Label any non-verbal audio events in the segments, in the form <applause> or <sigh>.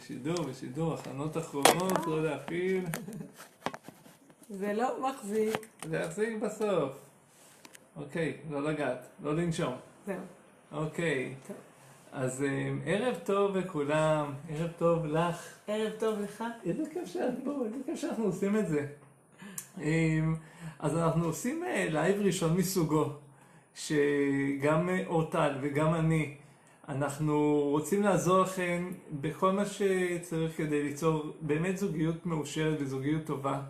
בשידור, בשידור, הכנות אחרונות, לא להפעיל. זה לא מחזיק. זה יחזיק בסוף. אוקיי, לא לגעת, לא לנשום. זהו. אוקיי, טוב. אז אה, ערב טוב לכולם, ערב טוב לך. ערב טוב לך. איזה כיף שאת פה, איזה כיף שאנחנו עושים את זה. אמ, אז אנחנו עושים אה, לייב ראשון מסוגו, שגם אה, אורטל וגם אני, אנחנו רוצים לעזור לכם בכל מה שצריך כדי ליצור באמת זוגיות מאושרת וזוגיות טובה.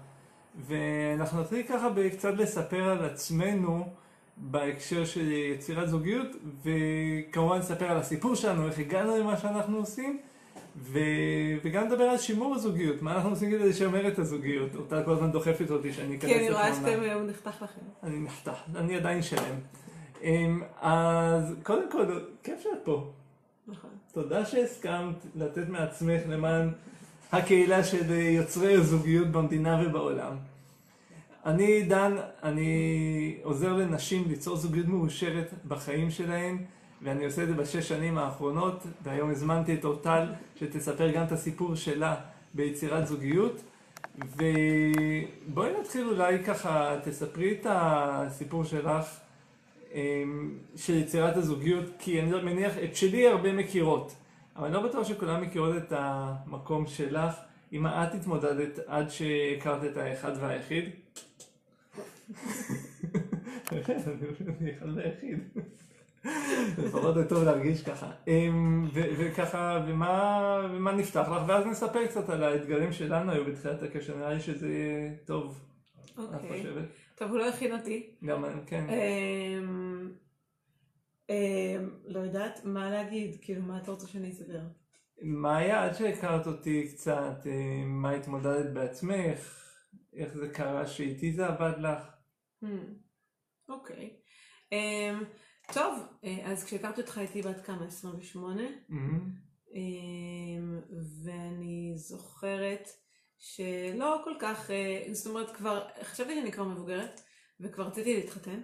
ואנחנו נתחיל ככה קצת לספר על עצמנו בהקשר של יצירת זוגיות, וכמובן נספר על הסיפור שלנו, איך הגענו למה שאנחנו עושים. ו... וגם נדבר על שימור הזוגיות, מה אנחנו עושים כדי לשמר את הזוגיות. אותה כל הזמן דוחפת אותי שאני אכנס כי אני רואה לתמונה. שאתם, הוא נחתך לכם. אני נחתך, אני עדיין שלם. אמ, אז קודם כל, כיף שאת פה. נכון. תודה שהסכמת לתת מעצמך למען הקהילה של יוצרי זוגיות במדינה ובעולם. אני דן, אני עוזר לנשים ליצור זוגיות מאושרת בחיים שלהן, ואני עושה את זה בשש שנים האחרונות, והיום הזמנתי את אורטל שתספר גם את הסיפור שלה ביצירת זוגיות. ובואי נתחיל אולי ככה, תספרי את הסיפור שלך של יצירת הזוגיות, כי אני מניח, את שלי הרבה מכירות, אבל אני לא בטוח שכולם מכירות את המקום שלך, עם מה את התמודדת עד שהכרת את האחד והיחיד. אני <laughs> אחד והיחיד. לפחות זה טוב להרגיש ככה. אמ, ו- וככה, ומה, נפתח לך, ואז נספר קצת על האתגרים שלנו היו בתחילת הקשר, נראה לי שזה יהיה טוב, את אוקיי. טוב, הוא לא הכין אותי. גם, כן. אמ, אמ, לא יודעת מה להגיד, כאילו, מה אתה רוצה שאני אספר? מה היה עד שהכרת אותי קצת, אה, מה התמודדת בעצמך, איך זה קרה שאיתי זה עבד לך? Hmm, אוקיי. אמ, טוב, אה, אז כשהכרתי אותך הייתי בת כמה? 28? מהמם. אמ, ואני זוכרת שלא כל כך, אה, זאת אומרת כבר, חשבתי שאני כבר מבוגרת וכבר רציתי להתחתן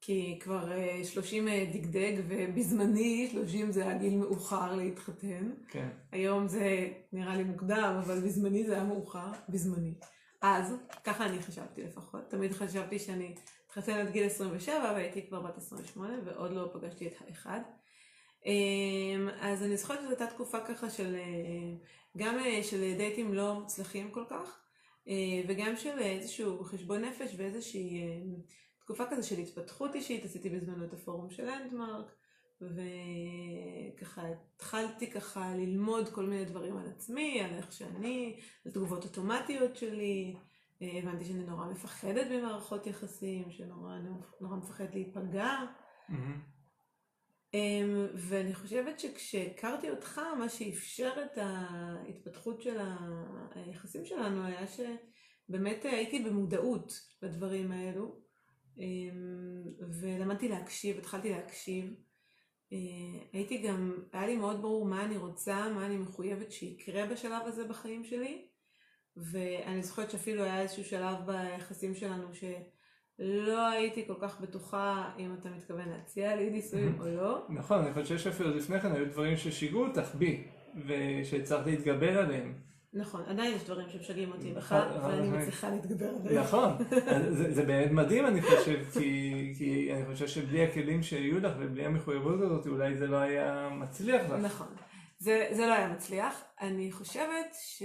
כי כבר אה, 30 אה, דגדג ובזמני 30 זה היה גיל מאוחר להתחתן. כן. היום זה נראה לי מוקדם אבל בזמני זה היה מאוחר, בזמני. אז, ככה אני חשבתי לפחות, תמיד חשבתי שאני אתחתן עד גיל 27 והייתי כבר בת 28 ועוד לא פגשתי את האחד. אמ, אז אני זוכרת שזו הייתה תקופה ככה של, אה, גם אה, של דייטים לא מוצלחים כל כך, אה, וגם של איזשהו חשבון נפש ואיזושהי תקופה כזה של התפתחות אישית, עשיתי בזמנו את הפורום של לנדמרק, וככה התחלתי ככה ללמוד כל מיני דברים על עצמי, על איך שאני, על תגובות אוטומטיות שלי, הבנתי שאני נורא מפחדת במערכות יחסים, שנורא נורא מפחדת להיפגע. מהמם. אמ, ואני חושבת שכשהכרתי אותך, מה שאפשר את ההתפתחות של היחסים שלנו היה שבאמת הייתי במודעות לדברים האלו, אמ, ולמדתי להקשיב, התחלתי להקשיב. אה, הייתי גם, היה לי מאוד ברור מה אני רוצה, מה אני מחויבת שיקרה בשלב הזה בחיים שלי, ואני זוכרת שאפילו היה איזשהו שלב ביחסים שלנו ש... לא הייתי כל כך בטוחה אם אתה מתכוון להציע לי נישואים או לא. נכון, אני חושב שאפילו לפני כן היו דברים ששיגעו אותך בי, ושהצלחת להתגבר עליהם. נכון, עדיין יש דברים שמשגעים אותי בך, נכון, ואני נכון. מצליחה להתגבר עליהם. נכון, זה, באמת מדהים אני חושב, כי, אני חושב שבלי הכלים שהיו לך ובלי המחויבות הזאת אולי זה לא היה מצליח לך. נכון. זה לא היה מצליח. אני חושבת ש...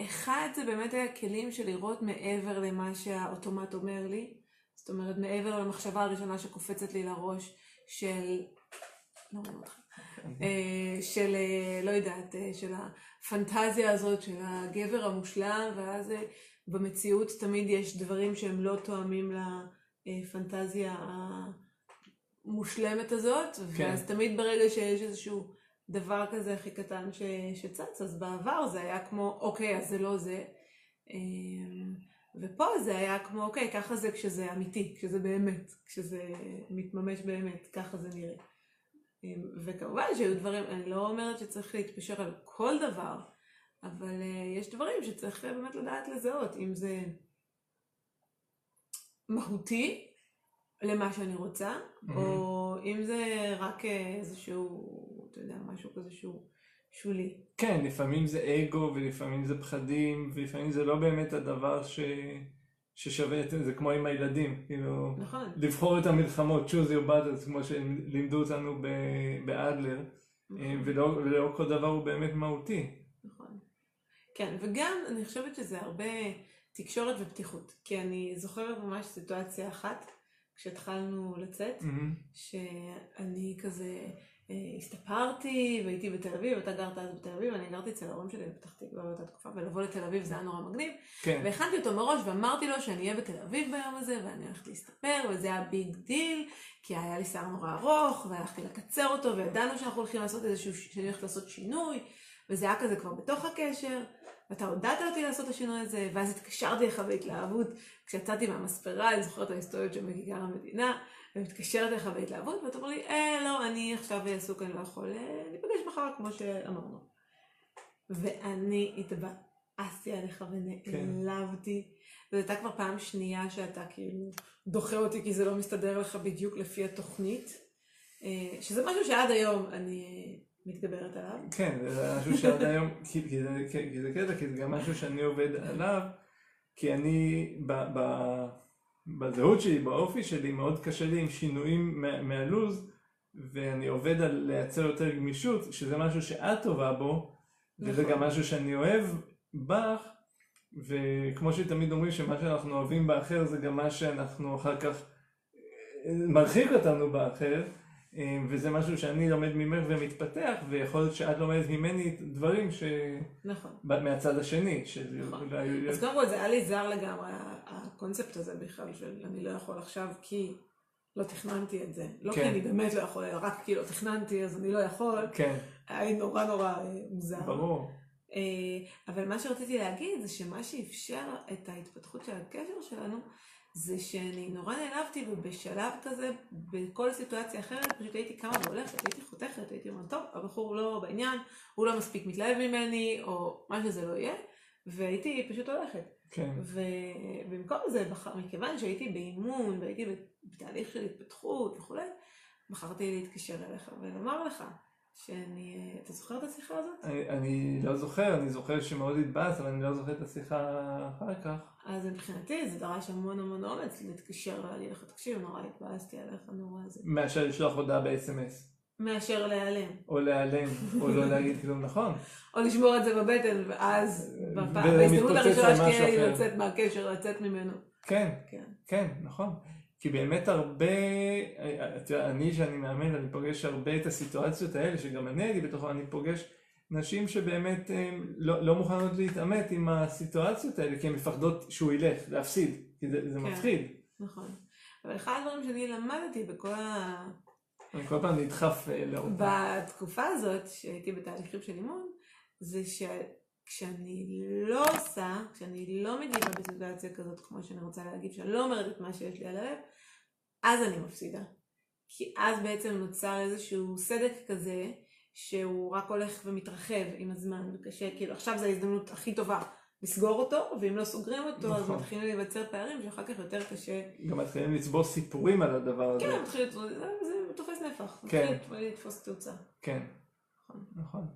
אחד זה באמת היה כלים של לראות מעבר למה שהאוטומט אומר לי. זאת אומרת, מעבר למחשבה הראשונה שקופצת לי לראש של... לא רואים אותך. אה, של, אה, לא יודעת, אה, של הפנטזיה הזאת של הגבר המושלם, ואז במציאות תמיד יש דברים שהם לא תואמים לפנטזיה המושלמת הזאת, כן. ואז תמיד ברגע שיש איזשהו דבר כזה הכי קטן ש, שצץ, אז בעבר זה היה כמו, אוקיי, אז זה לא זה. אמ, ופה זה היה כמו, אוקיי, ככה זה כשזה אמיתי, כשזה באמת, כשזה מתממש באמת, ככה זה נראה. אמ, וכמובן שהיו דברים, אני לא אומרת שצריך להתפשר על כל דבר, אבל uh, יש דברים שצריך uh, באמת לדעת לזהות, אם זה מהותי למה שאני רוצה, Mhm. או או אם זה רק אה, איזשהו, אתה יודע, משהו כזה שהוא שולי. כן, לפעמים זה אגו ולפעמים זה פחדים ולפעמים זה לא באמת הדבר ש... ששווה את זה, זה כמו עם הילדים, כאילו, נכון. לבחור את המלחמות, choose your battles, כמו שלימדו אותנו ב- באדלר, נכון. ולא, ולא כל דבר הוא באמת מהותי. נכון. כן, וגם אני חושבת שזה הרבה תקשורת ופתיחות. כי אני זוכרת ממש סיטואציה אחת, כשהתחלנו לצאת, מהמם. שאני כזה אה, הסתפרתי והייתי בתל אביב, אתה גרת אז בתל אביב, אני גרתי אצל ההורים שלי בפתח תקווה באותה תקופה, ולבוא לתל אביב זה היה נורא מגניב. כן, והכנתי אותו מראש ואמרתי לו שאני אהיה בתל אביב ביום הזה ואני הולכת להסתפר וזה היה big deal כי היה לי שיער נורא ארוך והלכתי לקצר אותו וידענו שאנחנו הולכים לעשות איזשהו, שאני הולכת לעשות שינוי וזה היה כזה כבר בתוך הקשר ואתה עודדת אותי לעשות את השינוי הזה ואז התקשרתי לך בהתלהבות כשיצאתי מהמספרה אני זוכרת את ההיסטוריות של בכיכר ומתקשרת אליך בהתלהבות ואתה אומר לי אה לא אני עכשיו עסוק אני לא יכול אה, ניפגש מחר כמו שאמרנו ואני התבאסתי עליך ונעלבתי. זו הייתה כבר פעם שנייה שאתה כאילו דוחה אותי כי זה לא מסתדר לך בדיוק לפי התוכנית. אה, שזה משהו שעד היום אני אה, מתגברת עליו. כן, זה משהו שעד היום, <laughs> כי, כי, זה, כי, כי זה קטע, כי זה גם משהו שאני עובד עליו, כי אני, ב, ב, בזהות שלי, באופי שלי, מאוד קשה לי עם שינויים מה, מהלוז, ואני עובד על לייצר יותר גמישות, שזה משהו שאת טובה בו, וזה נכון. גם משהו שאני אוהב בך, וכמו שתמיד אומרים שמה שאנחנו אוהבים באחר זה גם מה שאנחנו אחר כך אה, מרחיק אותנו באחר, וזה משהו שאני לומד ממך ומתפתח, ויכול להיות שאת לומדת ממני דברים ש... נכון. מהצד השני, שזה נכון. אולי... אז קודם כל זה היה לי זר לגמרי, הקונספט הזה בכלל של אני לא יכול עכשיו כי לא תכננתי את זה. לא כי כן. אני באמת לא יכול, אלא רק כי לא תכננתי אז אני לא יכול. כן, היה לי נורא נורא אה, מוזר. ברור. אה, אבל מה שרציתי להגיד זה שמה שאפשר את ההתפתחות של הקשר שלנו זה שאני נורא נעלבתי ובשלב כזה בכל סיטואציה אחרת פשוט הייתי קמה והולכת, הייתי חותכת, הייתי אומרת טוב הבחור לא בעניין, הוא לא מספיק מתלהב ממני או מה שזה לא יהיה והייתי פשוט הולכת. כן, ובמקום זה. מכיוון שהייתי באימון והייתי בתהליך של התפתחות וכולי, בחרתי להתקשר אליך ולומר לך שאני, אתה זוכר את השיחה הזאת? אני, אני לא זוכר, אני זוכר שמאוד התבאס, אבל אני לא זוכר את השיחה אחר כך. אז מבחינתי זה דרש המון המון אומץ להתקשר ולהגיד לך, תקשיב, נורא התבאסתי עליך, נורא זה. מאשר לשלוח הודעה ב-SMS, מאשר להיעלם. או להיעלם, או לא להגיד כלום נכון. <laughs> או לשמור את זה בבטן, ואז בהזדמנות הראשונה שתהיה לי. לצאת מהקשר, לצאת ממנו. כן, כן. כן, נכון. כי באמת הרבה, אני שאני מאמן, אני פוגש הרבה את הסיטואציות האלה, שגם אני הייתי בתוכו, אני פוגש נשים שבאמת הם, לא, לא מוכנות להתעמת עם הסיטואציות האלה, כי הן מפחדות שהוא ילך, להפסיד, כי זה, זה כן. מפחיד. נכון. אבל אחד הדברים שאני למדתי בכל ה... אני כל פעם נדחף אה, לאותה. בתקופה הזאת שהייתי בתהליכים של אימון, זה שכשאני לא עושה, כשאני לא מגיבה בסיטואציה כזאת, כמו שאני רוצה להגיד, שאני לא אומרת את מה שיש לי על הלב, אז אני מפסידה. כי אז בעצם נוצר איזשהו סדק כזה, שהוא רק הולך ומתרחב עם הזמן, וקשה, כאילו עכשיו זו ההזדמנות הכי טובה לסגור אותו, ואם לא סוגרים אותו, אז נכון. מתחילים להיווצר פערים שאחר כך יותר קשה גם מתחילים לצבור סיפורים על הדבר הזה. כן, מתחיל לתפוס, זה, זה תופס נפח, כן. מתחיל לתפוס תאוצה. כן, נכון. נכון.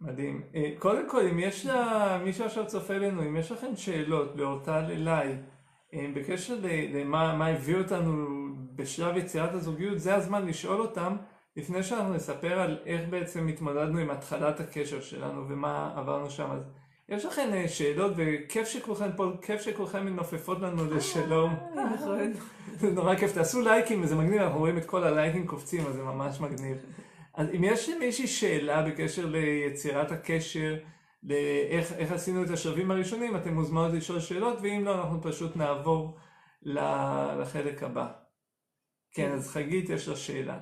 מדהים. אה, קודם כל, אם יש לה, מי שעכשיו צופה בנו, אם יש לכם שאלות לאורטל אליי, אה, בקשר למה מה הביא אותנו בשלב יצירת הזוגיות, זה הזמן לשאול אותם, לפני שאנחנו נספר על איך בעצם התמודדנו עם התחלת הקשר שלנו ומה עברנו שם. אז יש לכם אה, שאלות, וכיף שכולכם פה, כיף שכולכם מנופפות לנו לשלום. נכון. זה נורא כיף, תעשו לייקים וזה מגניב, אנחנו רואים את כל הלייקים קופצים, אז זה ממש מגניב. אז אם יש למישהי שאלה בקשר ליצירת הקשר, לאיך איך עשינו את השלבים הראשונים, אתם מוזמנות לשאול שאלות, ואם לא, אנחנו פשוט נעבור לחלק הבא. כן, אז חגית יש לה שאלה.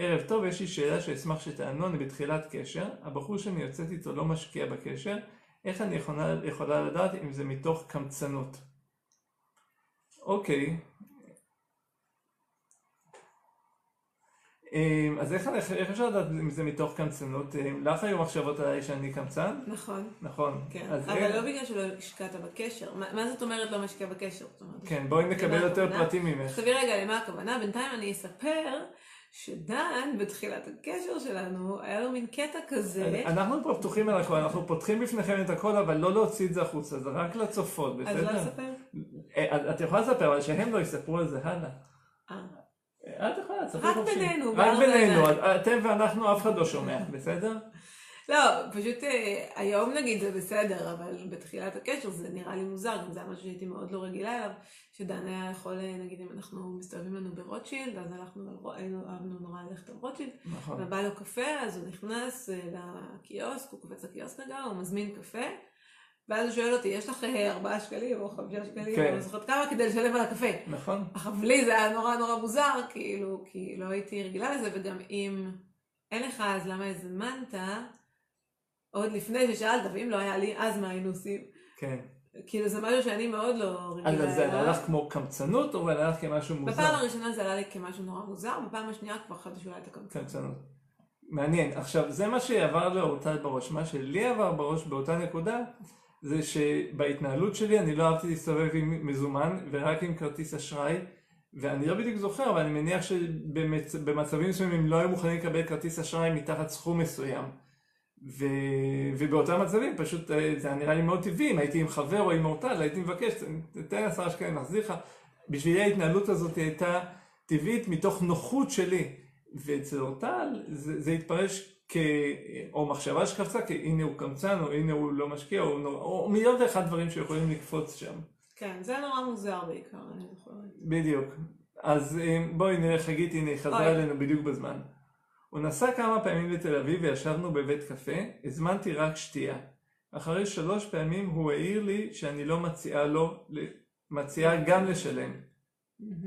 ערב טוב, יש לי שאלה שאשמח שתענו, אני בתחילת קשר, הבחור שאני יוצאת איתו לא משקיע בקשר, איך אני יכולה, יכולה לדעת אם זה מתוך קמצנות? אוקיי, אמ, אז איך, איך, איך אפשר לדעת אם זה מתוך קמצנות? אמ, לך היו מחשבות עליי שאני קמצן? נכון. נכון. כן, אבל איך- לא בגלל שלא השקעת בקשר. מה מה זאת אומרת לא משקיע בקשר? אומרת, כן, בואי נקבל למה יותר הכוונה? פרטים ממך. תחשבי רגע למה הכוונה, בינתיים אני אספר שדן בתחילת הקשר שלנו, היה לו מין קטע כזה, אנחנו פה פתוחים על הכל, אנחנו פותחים בפניכם את הכל, אבל לא להוציא את זה החוצה, זה רק לצופות, אז בסדר? לא אספר? אה, את יכולה לספר, אבל שהם לא יספרו על זה הלאה. אה. את יכולה, תספרי רק חופשי. בינינו, רק בינינו, עיניים. את- אתם ואנחנו, אף אחד לא שומע, בסדר? לא, פשוט אה, היום נגיד זה בסדר, אבל בתחילת הקשר זה נראה לי מוזר, גם זה היה משהו שהייתי מאוד לא רגילה אליו, שדן היה יכול, אה, נגיד אם אנחנו מסתובבים לנו ברוטשילד, אז הלכנו, היינו, אהבנו נורא ללכת על רוטשילד, נכון. ובא לו קפה, אז הוא נכנס אה, לקיוסק, הוא קופץ לקיוסק רגע, הוא מזמין קפה, ואז הוא שואל אותי, יש לך ארבעה שקלים או חמישה שקלים, כן. אני לא זוכרת כמה, כדי לשלם על הקפה. נכון. עכשיו לי זה היה נורא נורא מוזר, כאילו, כי לא הייתי רגילה לזה, וגם אם אין לך אז למה הזמנת, עוד לפני ששאלת, ואם לא היה לי, אז מה היינו עושים? כן. כאילו זה משהו שאני מאוד לא רגילה אז זה עלה אליו. לך כמו קמצנות, או עלה לך כמשהו מוזר? בפעם הראשונה זה עלה לי כמשהו נורא מוזר, בפעם השנייה כבר חשבתי שאולי אתה קמצן. קמצנות. מעניין. עכשיו, זה מה שעבר לאורטל בראש. מה שלי עבר בראש באותה נקודה, זה שבהתנהלות שלי אני לא אהבתי להסתובב עם מזומן, ורק עם כרטיס אשראי. ואני לא בדיוק זוכר, אבל אני מניח שבמצבים מסוימים לא היו מוכנים לקבל כרטיס אשראי מתחת סכום מסוים. ו... ובאותם מצבים פשוט אה, זה היה נראה לי מאוד טבעי, אם הייתי עם חבר או עם אורטל, הייתי מבקש, תן עשרה שקלים, נחזיר לך. בשבילי ההתנהלות הזאת הייתה טבעית מתוך נוחות שלי. ואצל אורטל זה, זה התפרש כ... או מחשבה שקפצה, כי הנה הוא קמצן, או הנה הוא לא משקיע, או, נור... או מיליון ואחד דברים שיכולים לקפוץ שם. כן, זה נורא מוזר בעיקר, אני זוכרת. בדיוק. אז אה, בואי נראה, חגית, הנה, היא חזרה. אלינו בדיוק בזמן. הוא נסע כמה פעמים לתל אביב וישבנו בבית קפה, הזמנתי רק שתייה. אחרי שלוש פעמים הוא העיר לי שאני לא מציעה לו, מציעה גם לשלם.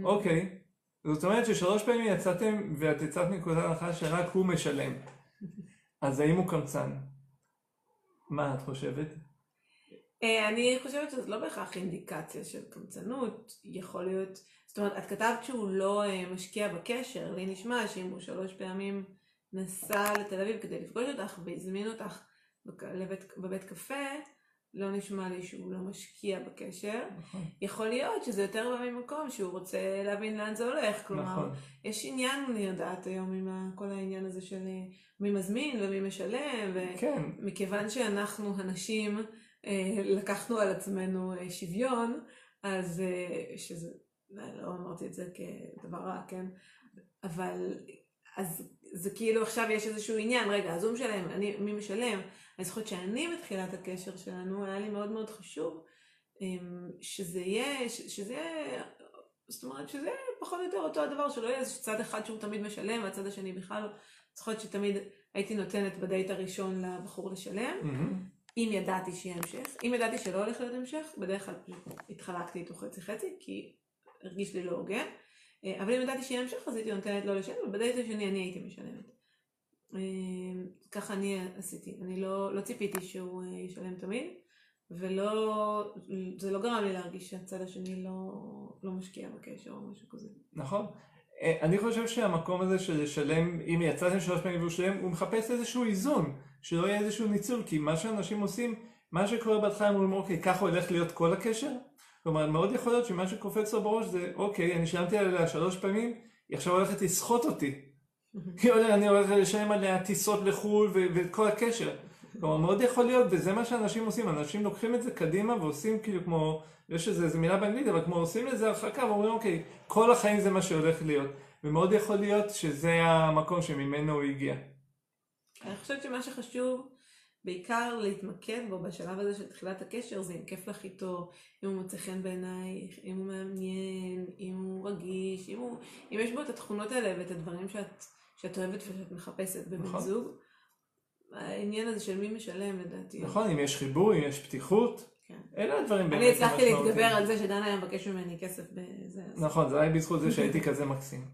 אוקיי. זאת אומרת ששלוש פעמים יצאתם ואת יצאת מנקודת הנחה שרק הוא משלם. <laughs> אז האם הוא קמצן? מה את חושבת? אה, אני חושבת שזו לא בהכרח אינדיקציה של קמצנות, יכול להיות, זאת אומרת, את כתבת שהוא לא אה, משקיע בקשר, לי נשמע שאם הוא שלוש פעמים נסע לתל אביב כדי לפגוש אותך והזמין אותך לבית, בבית קפה, לא נשמע לי שהוא לא משקיע בקשר. נכון. יכול להיות שזה יותר בא ממקום שהוא רוצה להבין לאן זה הולך, כלומר, נכון. יש עניין, אני יודעת היום עם כל העניין הזה של אה, מי מזמין ומי משלם, ו... כן, מכיוון שאנחנו הנשים אה, לקחנו על עצמנו שוויון, אז שזה, לא אמרתי את זה כדבר רע, כן? אבל אז זה כאילו עכשיו יש איזשהו עניין, רגע, הוא משלם, אני, מי משלם? אני זוכרת שאני בתחילת הקשר שלנו, היה לי מאוד מאוד חשוב אמ, שזה יהיה, שזה יהיה, זאת אומרת שזה יהיה פחות או יותר אותו הדבר, שלא יהיה איזה צד אחד שהוא תמיד משלם והצד השני בכלל לא. זוכרת שתמיד הייתי נותנת בדייט הראשון לבחור לשלם. אם ידעתי שיהיה המשך. אם ידעתי שלא הולך להיות המשך, בדרך כלל התחלקתי איתו חצי חצי, כי הרגיש לי לא הוגן. אה, אבל אם ידעתי שיהיה המשך, אז הייתי נותנת לו לשלם, ובדייט השני אני הייתי משלמת. אה, ככה אני עשיתי. אני לא, לא ציפיתי שהוא אה, ישלם תמיד, ולא, זה לא גרם לי להרגיש שהצד השני לא, לא משקיע בקשר או משהו כזה. נכון. אני חושב שהמקום הזה של לשלם, אם יצאתם שלוש פעמים והוא שלם, הוא מחפש איזשהו איזון, שלא יהיה איזשהו ניצול, כי מה שאנשים עושים, מה שקורה בהתחלה הם אומרים, אוקיי, ככה הולך להיות כל הקשר? כלומר, מאוד יכול להיות שמה שקופץ לו בראש זה, אוקיי, אני שילמתי עליה שלוש פעמים, היא עכשיו הולכת לסחוט אותי. <laughs> אני הולך לשלם עליה טיסות לחו"ל ו- ואת כל הקשר. כלומר, מאוד יכול להיות, וזה מה שאנשים עושים, אנשים לוקחים את זה קדימה ועושים כאילו כמו, יש איזה איזה מילה באנגלית, אבל כמו עושים לזה הרחקה ואומרים, אוקיי, כל החיים זה מה שהולך להיות. ומאוד יכול להיות שזה המקום שממנו הוא הגיע. אני חושבת שמה שחשוב בעיקר להתמקד בו בשלב הזה של תחילת הקשר זה אם כיף לך איתו, אם הוא מוצא חן בעינייך, אם הוא מעניין, אם הוא רגיש, אם, הוא, אם יש בו את התכונות האלה ואת הדברים שאת, שאת אוהבת ושאת מחפשת בבן נכון. זוג. העניין הזה של מי משלם לדעתי. נכון, אם יש חיבור, אם יש פתיחות, כן. אלה הדברים באמת אני הצלחתי. להתגבר על זה שדנה היה מבקש ממני כסף בזה. נכון, זה היה בזכות זה שהייתי <laughs> כזה מקסים.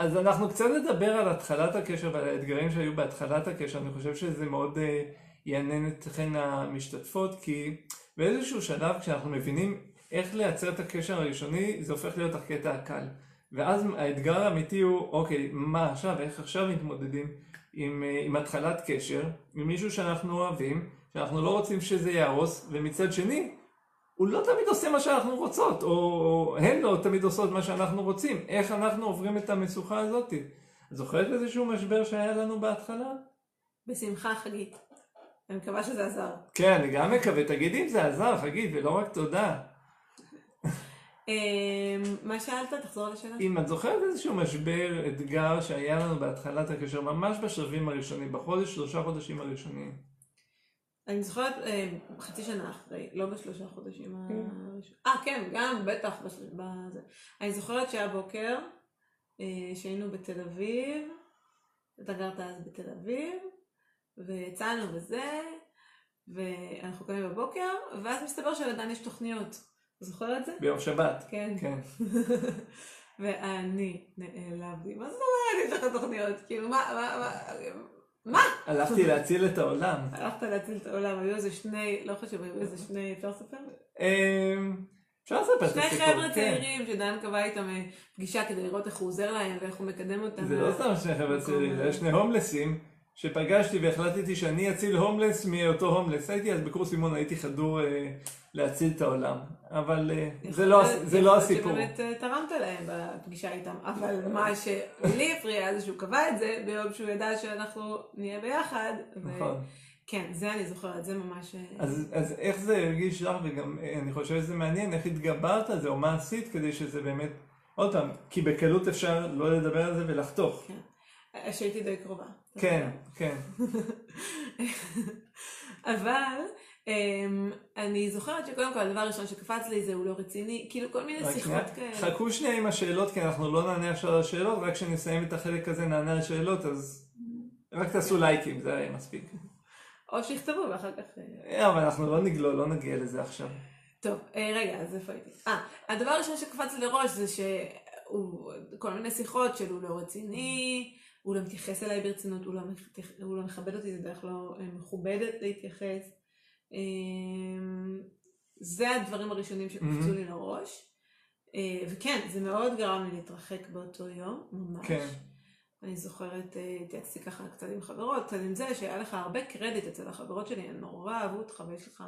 אז אנחנו קצת נדבר על התחלת הקשר ועל האתגרים שהיו בהתחלת הקשר, אני חושב שזה מאוד אה, יעניין אתכן המשתתפות, כי באיזשהו שלב כשאנחנו מבינים איך לייצר את הקשר הראשוני, זה הופך להיות הקטע הקל. ואז האתגר האמיתי הוא, אוקיי, מה עכשיו, איך עכשיו מתמודדים עם, אה, עם התחלת קשר, עם מישהו שאנחנו אוהבים, שאנחנו לא רוצים שזה יהרוס, ומצד שני, הוא לא תמיד עושה מה שאנחנו רוצות, או הן לא תמיד עושות מה שאנחנו רוצים. איך אנחנו עוברים את המשוכה הזאת? זוכרת איזשהו משבר שהיה לנו בהתחלה? בשמחה חגית. אני מקווה שזה עזר. כן, אני גם מקווה. תגידי אם זה עזר, חגית, ולא רק תודה. אמ, מה שאלת? תחזור על השאלה. אם את זוכרת איזשהו משבר, אתגר שהיה לנו בהתחלת הקשר, ממש בשלבים הראשונים, בחודש, שלושה חודשים הראשונים. אני זוכרת אה, חצי שנה אחרי, לא בשלושה חודשים כן. הראשונים. אה, כן, גם, בטח. בזה. אני זוכרת שהיה בוקר, אה, שהיינו בתל אביב, אתה גרת אז בתל אביב, ויצאנו וזה, ואנחנו קמים בבוקר, ואז מסתבר שלדן יש תוכניות. אתה זוכר את זה? ביום שבת. כן. כן. <laughs> ואני נעלבתי. מה זאת אומרת יש לך תוכניות? כאילו, מה, מה, מה, מה? הלכתי להציל את העולם. הלכת להציל את העולם, היו איזה שני, לא חשוב, היו איזה שני, אפשר לספר? אמ, אפשר לספר את שני הסיפור. חבר'ה כן. צעירים שדן קבע איתם אה, פגישה כדי לראות איך הוא עוזר להם ואיך הוא מקדם אותם. זה לא סתם שני חבר'ה צעירים, זה שני הומלסים שפגשתי והחלטתי שאני אציל הומלס מאותו הומלס. הייתי אז בקורס אימון, הייתי חדור אה, להציל את העולם. אבל אה, זה לא זה לא הסיפור. יכול להיות שבאמת אה, תרמת להם בפגישה איתם, אבל מה שלי הפריע זה שהוא קבע את זה ביום שהוא ידע שאנחנו נהיה ביחד. נכון. כן, זה אני זוכרת, זה ממש... אה, אז, אז איך זה הרגיש לך, וגם אה, אני חושב שזה מעניין, איך התגברת על זה, או מה עשית כדי שזה באמת, עוד פעם, כי בקלות אפשר לא לדבר על זה ולחתוך. כן. שהייתי די קרובה. כן, כן. אבל אמ, אני זוכרת שקודם כל הדבר הראשון שקפץ לי זה הוא לא רציני, כאילו כל מיני שיחות. כאלה. חכו שנייה עם השאלות, כי אנחנו לא נענה עכשיו על השאלות, רק כשנסיים את החלק הזה נענה על שאלות, אז רק תעשו לייקים, זה היה מספיק. או שיכתבו ואחר כך... אה, אה, אבל אנחנו לא נגלול, לא נגיע לזה עכשיו. טוב, אה, רגע, אז איפה הייתי? אה, הדבר הראשון שקפץ לי לראש זה שהוא, כל מיני שיחות של הוא לא רציני, הוא לא מתייחס אליי ברצינות, הוא לא, מתייח- הוא לא מכבד אותי, זה דרך לא אה, מכובדת להתייחס. אה, זה הדברים הראשונים שקפצו Mhm. לי לראש. אה, וכן, זה מאוד גרם לי להתרחק באותו יום, ממש. כן. אני זוכרת, אה, התייעצתי ככה קצת עם חברות, קצת עם זה, שהיה לך הרבה קרדיט אצל החברות שלי, הם נורא אהבו אותך ויש לך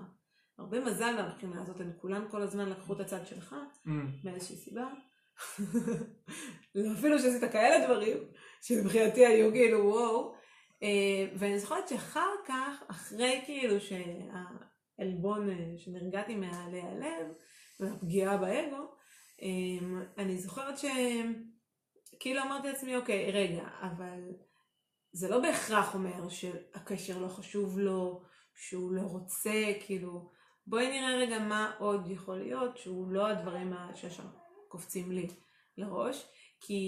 הרבה מזל מהבחינה הזאת, הם כולם כל הזמן לקחו את הצד שלך, אמ, מאיזושהי סיבה. <laughs> לא אפילו שעשית כאלה דברים, שמבחינתי היו כאילו וואו. אה, ואני זוכרת שאחר כך, אחרי כאילו שהעלבון אה, שנרגעתי מעלי הלב, והפגיעה באגו, אה, אני זוכרת שכאילו אמרתי לעצמי, אוקיי, רגע, אבל זה לא בהכרח אומר שהקשר לא חשוב לו, שהוא לא רוצה, כאילו, בואי נראה רגע מה עוד יכול להיות שהוא לא הדברים ה- שישר קופצים לי לראש, כי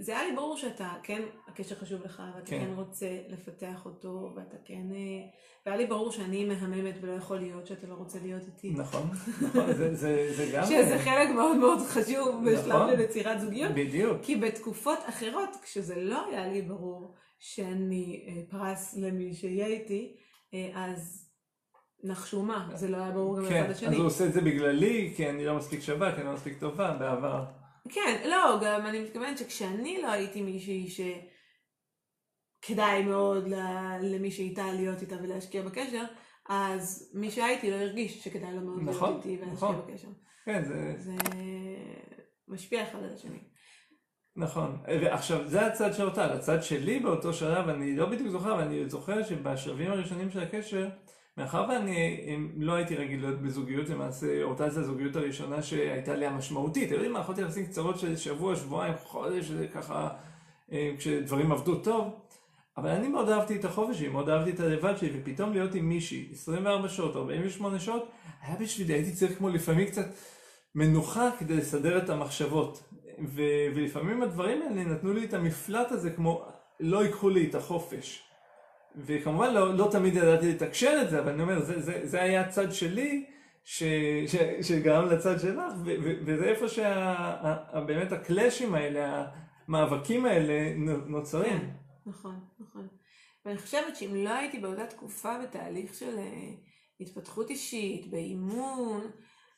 זה היה לי ברור שאתה, כן, הקשר חשוב לך, ואתה כן. כן, כן רוצה לפתח אותו, ואתה כן, אה, והיה לי ברור שאני מהממת ולא יכול להיות שאתה לא רוצה להיות איתי. נכון, <laughs> נכון, זה- זה זה גם... שזה חלק מאוד מאוד חשוב בשלב נכון. של יצירת זוגיות. בדיוק. כי בתקופות אחרות, כשזה לא היה לי ברור שאני אה, פרס למי שיהיה איתי, אה, אז נחשו מה, זה לא היה ברור גם כן, לצד אז השני. הוא עושה את זה בגללי, כי אני לא מספיק שווה, כי אני לא מספיק טובה בעבר. כן, לא, גם אני מתכוונת שכשאני לא הייתי מישהי שכדאי מאוד ל- למי שאיתה להיות איתה ולהשקיע בקשר, אז מי שהייתי לא הרגיש שכדאי לו מאוד נכון, להיות איתי ולהשקיע נכון. בקשר. כן, זה... זה משפיע אחד על השני. נכון. ועכשיו, זה הצד של אותה. הצד שלי באותו שלב, אני לא בדיוק זוכר, אבל אני זוכר שבשלבים הראשונים של הקשר, מאחר ואני לא הייתי רגיל להיות בזוגיות, למעשה אותה זו הזוגיות הראשונה שהייתה לי המשמעותית. אתם יודעים, מערכות יחסים קצרות של שבוע, שבועיים, חודש, ככה, אה, כשדברים עבדו טוב. אבל אני מאוד אהבתי את החופש שלי, מאוד אהבתי את הלבד שלי, ופתאום להיות עם מישהי 24 שעות, 48 שעות, היה בשבילי, הייתי צריך כמו לפעמים קצת מנוחה כדי לסדר את המחשבות. ו- ולפעמים הדברים האלה נתנו לי את המפלט הזה כמו לא ייקחו לי את החופש. וכמובן לא, לא תמיד ידעתי לתקשר את זה, אבל אני אומר, זה, זה, זה היה הצד שלי ש, ש, שגרם לצד שלך, ו, ו, וזה איפה שבאמת הקלאשים האלה, המאבקים האלה נו- נוצרים. כן, נכון, נכון. ואני חושבת שאם לא הייתי באותה תקופה בתהליך של אה, התפתחות אישית, באימון,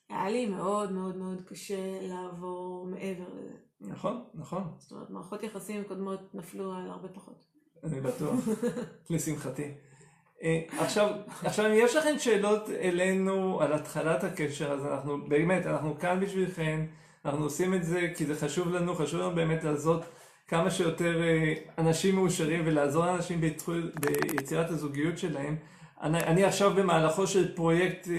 היה לי מאוד מאוד מאוד קשה לעבור מעבר לזה. נכון, נכון. זאת אומרת, מערכות יחסים קודמות נפלו על הרבה פחות. אני בטוח, <laughs> לשמחתי. אה, עכשיו, עכשיו, אם יש לכם שאלות אלינו על התחלת הקשר, אז אנחנו באמת, אנחנו כאן בשבילכם, אנחנו עושים את זה כי זה חשוב לנו, חשוב לנו באמת לעזור כמה שיותר אה, אנשים מאושרים ולעזור לאנשים ביצירת הזוגיות שלהם. אני, אני עכשיו במהלכו של פרויקט אה,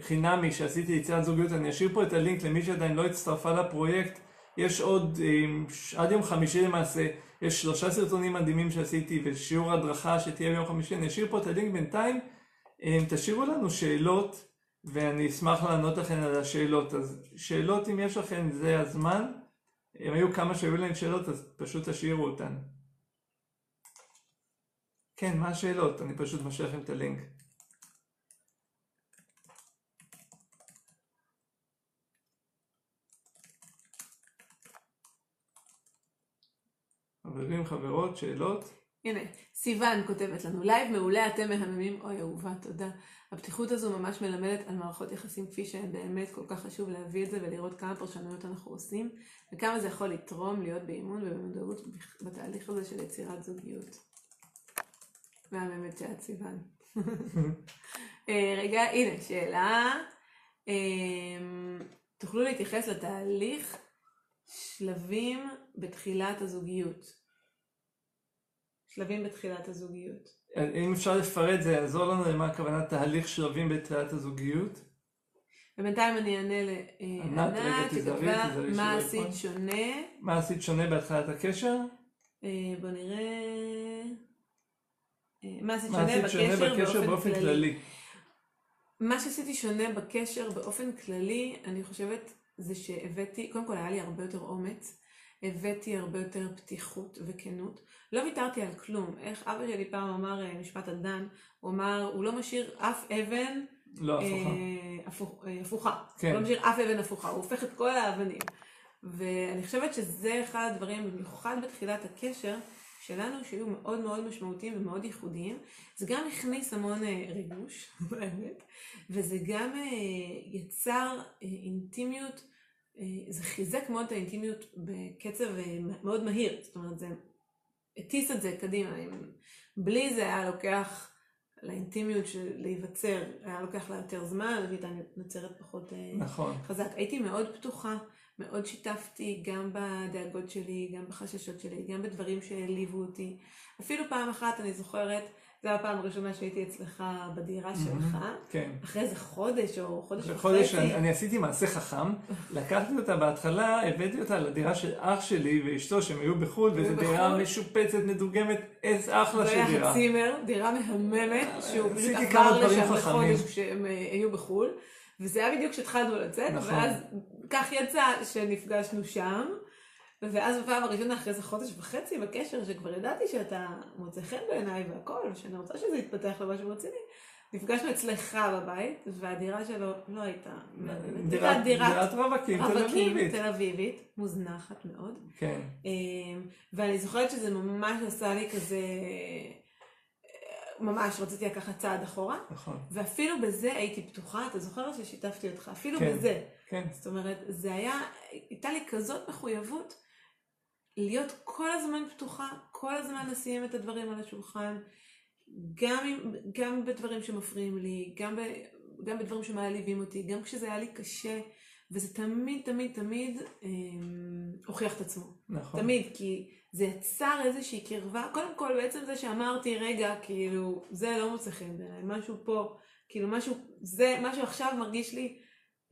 חינמי שעשיתי יצירת זוגיות, אני אשאיר פה את הלינק למי שעדיין לא הצטרפה לפרויקט. יש עוד, עד יום חמישי למעשה, יש שלושה סרטונים מדהימים שעשיתי ושיעור הדרכה שתהיה ביום חמישי, אני אשאיר פה את הלינק בינתיים, תשאירו לנו שאלות ואני אשמח לענות לכם על השאלות. אז שאלות אם יש לכם זה הזמן, אם היו כמה שהיו להם שאלות אז פשוט תשאירו אותן. כן, מה השאלות? אני פשוט משאיר לכם את הלינק. חברים, חברות, שאלות? הנה, סיוון כותבת לנו, לייב מעולה, אתם מהממים, אוי אהובה, תודה. הפתיחות הזו ממש מלמדת על מערכות יחסים כפי שהן באמת, כל כך חשוב להביא את זה ולראות כמה פרשנויות אנחנו עושים, וכמה זה יכול לתרום להיות באימון ובמודעות בתהליך הזה של יצירת זוגיות. מהממת שאת סיוון. <laughs> אה, רגע, הנה, שאלה. אמ, תוכלו להתייחס לתהליך שלבים בתחילת הזוגיות. שלבים בתחילת הזוגיות. אם אפשר לפרט זה יעזור לנו למה הכוונה תהליך שלבים בתחילת הזוגיות. ובינתיים אני אענה לענת, שכתבה מה עשית שונה. מה עשית שונה בהתחלת הקשר? אה, בוא נראה. אה, מה עשית שונה, בקשר, באופן. כללי. מה שעשיתי שונה בקשר באופן כללי, אני חושבת זה שהבאתי, קודם כל היה לי הרבה יותר אומץ, הבאתי הרבה יותר פתיחות וכנות. לא ויתרתי על כלום. איך אבא שלי פעם אמר אה, משפט על דן, הוא אמר, הוא לא משאיר אף אבן... לא, הפוכה. אה, הפוך, אה, הפוכה. כן. הוא לא משאיר אף אבן הפוכה, הוא הופך את כל האבנים. ואני חושבת שזה אחד הדברים, במיוחד בתחילת הקשר, שלנו שהיו מאוד מאוד משמעותיים ומאוד ייחודיים. זה גם הכניס המון ריגוש, <laughs> באמת, וזה גם יצר אינטימיות, זה חיזק מאוד את האינטימיות בקצב מאוד מהיר. זאת אומרת, זה הטיס את זה קדימה. בלי זה היה לוקח לאינטימיות של להיווצר, היה לוקח לה יותר זמן, הייתה נוצרת פחות נכון. חזק. הייתי מאוד פתוחה, מאוד שיתפתי גם בדאגות שלי, גם בחששות שלי, גם בדברים שהעליבו אותי. אפילו פעם אחת אני זוכרת, זו הפעם הראשונה שהייתי אצלך בדירה שלך. כן. אחרי איזה חודש או חודש וחצי. חודש אני, אני עשיתי מעשה חכם, לקחתי אותה בהתחלה, הבאתי אותה לדירה של אח שלי ואשתו שהם היו בחו"ל, וזו דירה משופצת, מדוגמת, איזה אחלה של דירה. זה היה הצימר, דירה מהממת, שהוא פשוט עבר לשם לחודש כשהם אה, היו בחו"ל. וזה היה בדיוק כשהתחלנו לצאת, נכון. ואז כך יצא שנפגשנו שם. ואז בפעם הראשונה אחרי איזה חודש וחצי בקשר, שכבר ידעתי שאתה מוצא חן בעיניי והכל, ושאני רוצה שזה יתפתח למשהו רציני, נפגשנו אצלך בבית, והדירה שלו לא הייתה... דירת, דירת רווקים, תל אביבית. תל אביבית, מוזנחת מאוד. כן. אמ, ואני זוכרת שזה ממש עשה לי כזה... ממש רציתי לקחת צעד אחורה. נכון. ואפילו בזה הייתי פתוחה, אתה זוכר ששיתפתי אותך? אפילו כן, בזה. כן. זאת אומרת, זה היה, הייתה לי כזאת מחויבות להיות כל הזמן פתוחה, כל הזמן לשים את הדברים על השולחן, גם, גם בדברים שמפריעים לי, גם, ב, גם בדברים שמעליבים אותי, גם כשזה היה לי קשה, וזה תמיד, תמיד, תמיד אה, הוכיח את עצמו. נכון. תמיד, כי זה יצר איזושהי קרבה, קודם כל בעצם זה שאמרתי, רגע, כאילו, זה לא מוצא חן בעיניי, משהו פה, כאילו משהו, זה, משהו עכשיו מרגיש לי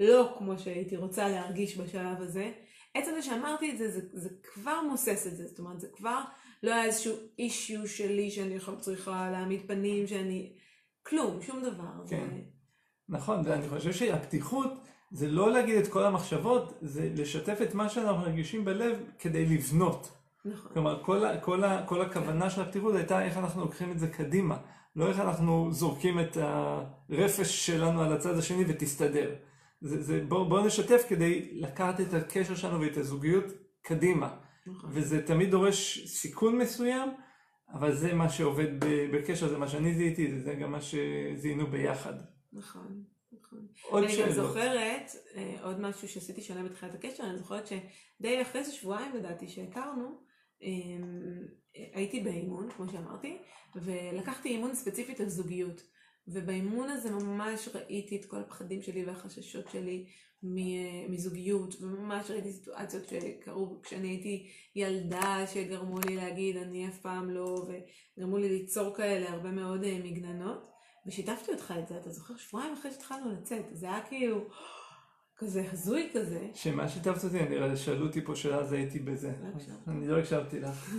לא כמו שהייתי רוצה להרגיש בשלב הזה. עצם זה שאמרתי את זה, זה, זה כבר מוסס את זה, זאת אומרת, זה כבר לא היה איזשהו אישיו שלי שאני צריכה להעמיד פנים, שאני... כלום, שום דבר. כן. זה... נכון, ואני חושב שהפתיחות זה לא להגיד את כל המחשבות, זה לשתף את מה שאנחנו מרגישים בלב כדי לבנות. נכון. כלומר, כל, כל, כל הכוונה של הפתיחות הייתה איך אנחנו לוקחים את זה קדימה, לא איך אנחנו זורקים את הרפש שלנו על הצד השני ותסתדר. זה, זה, בוא, בוא נשתף כדי לקחת את הקשר שלנו ואת הזוגיות קדימה. נכון. וזה תמיד דורש סיכון מסוים, אבל זה מה שעובד בקשר, זה מה שאני זיהיתי, זה גם מה שזיהינו ביחד. נכון. נכון. עוד אני גם שאלות. זוכרת, אה, עוד משהו שעשיתי שונה בתחילת הקשר, אני זוכרת שדי אחרי איזה שבועיים לדעתי שהכרנו, אה, הייתי באימון, כמו שאמרתי, ולקחתי אימון ספציפית על זוגיות. ובאימון הזה ממש ראיתי את כל הפחדים שלי והחששות שלי מזוגיות, וממש ראיתי סיטואציות שקרו כשאני הייתי ילדה, שגרמו לי להגיד אני אף פעם לא, וגרמו לי ליצור כאלה הרבה מאוד אה, מגננות. ושיתפתי אותך את זה, אתה זוכר? שבועיים אחרי שהתחלנו לצאת, זה היה כאילו כזה הזוי כזה. שמה שיתפת אותי, נראה לי שאלו אותי פה שאלה, אז הייתי בזה. לא. אני לא הקשבתי לך.